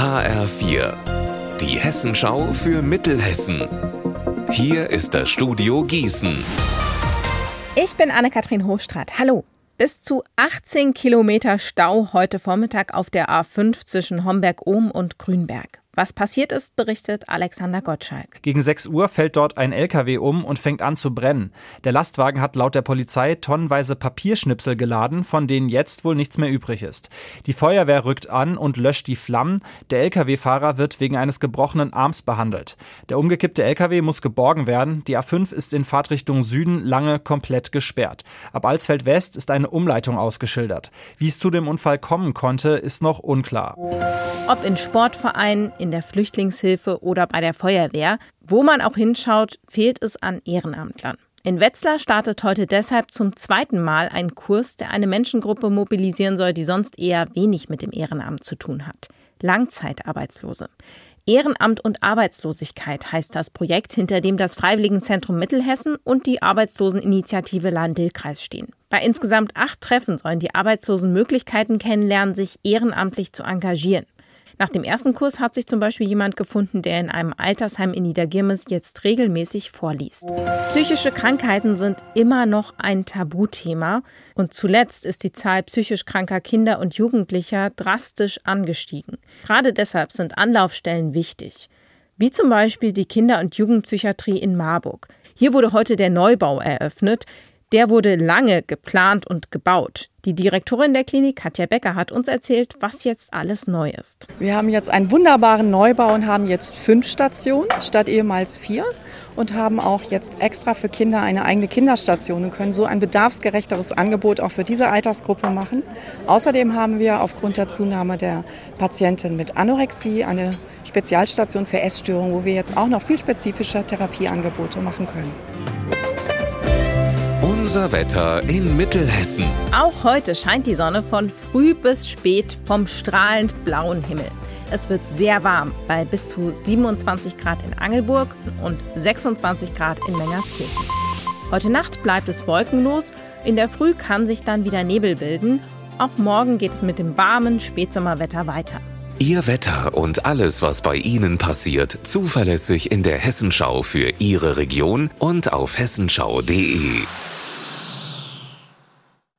HR4, die Hessenschau für Mittelhessen. Hier ist das Studio Gießen. Ich bin Anne-Kathrin Hochstrat. Hallo. Bis zu 18 Kilometer Stau heute Vormittag auf der A5 zwischen Homberg-Ohm und Grünberg. Was passiert ist, berichtet Alexander Gottschalk. Gegen 6 Uhr fällt dort ein LKW um und fängt an zu brennen. Der Lastwagen hat laut der Polizei tonnenweise Papierschnipsel geladen, von denen jetzt wohl nichts mehr übrig ist. Die Feuerwehr rückt an und löscht die Flammen. Der LKW-Fahrer wird wegen eines gebrochenen Arms behandelt. Der umgekippte LKW muss geborgen werden. Die A5 ist in Fahrtrichtung Süden lange komplett gesperrt. Ab Alsfeld West ist eine Umleitung ausgeschildert. Wie es zu dem Unfall kommen konnte, ist noch unklar. Ob in Sportvereinen, in der Flüchtlingshilfe oder bei der Feuerwehr. Wo man auch hinschaut, fehlt es an Ehrenamtlern. In Wetzlar startet heute deshalb zum zweiten Mal ein Kurs, der eine Menschengruppe mobilisieren soll, die sonst eher wenig mit dem Ehrenamt zu tun hat. Langzeitarbeitslose. Ehrenamt und Arbeitslosigkeit heißt das Projekt, hinter dem das Freiwilligenzentrum Mittelhessen und die Arbeitsloseninitiative Lahn-Dill-Kreis stehen. Bei insgesamt acht Treffen sollen die Arbeitslosen Möglichkeiten kennenlernen, sich ehrenamtlich zu engagieren. Nach dem ersten Kurs hat sich zum Beispiel jemand gefunden, der in einem Altersheim in Niedergirmes jetzt regelmäßig vorliest. Psychische Krankheiten sind immer noch ein Tabuthema und zuletzt ist die Zahl psychisch kranker Kinder und Jugendlicher drastisch angestiegen. Gerade deshalb sind Anlaufstellen wichtig, wie zum Beispiel die Kinder- und Jugendpsychiatrie in Marburg. Hier wurde heute der Neubau eröffnet. Der wurde lange geplant und gebaut. Die Direktorin der Klinik, Katja Becker, hat uns erzählt, was jetzt alles neu ist. Wir haben jetzt einen wunderbaren Neubau und haben jetzt fünf Stationen statt ehemals vier und haben auch jetzt extra für Kinder eine eigene Kinderstation und können so ein bedarfsgerechteres Angebot auch für diese Altersgruppe machen. Außerdem haben wir aufgrund der Zunahme der Patienten mit Anorexie eine Spezialstation für Essstörungen, wo wir jetzt auch noch viel spezifischer Therapieangebote machen können. Unser Wetter in Mittelhessen. Auch heute scheint die Sonne von früh bis spät vom strahlend blauen Himmel. Es wird sehr warm bei bis zu 27 Grad in Angelburg und 26 Grad in Mengerskirchen. Heute Nacht bleibt es wolkenlos. In der Früh kann sich dann wieder Nebel bilden. Auch morgen geht es mit dem warmen Spätsommerwetter weiter. Ihr Wetter und alles, was bei Ihnen passiert, zuverlässig in der Hessenschau für Ihre Region und auf hessenschau.de.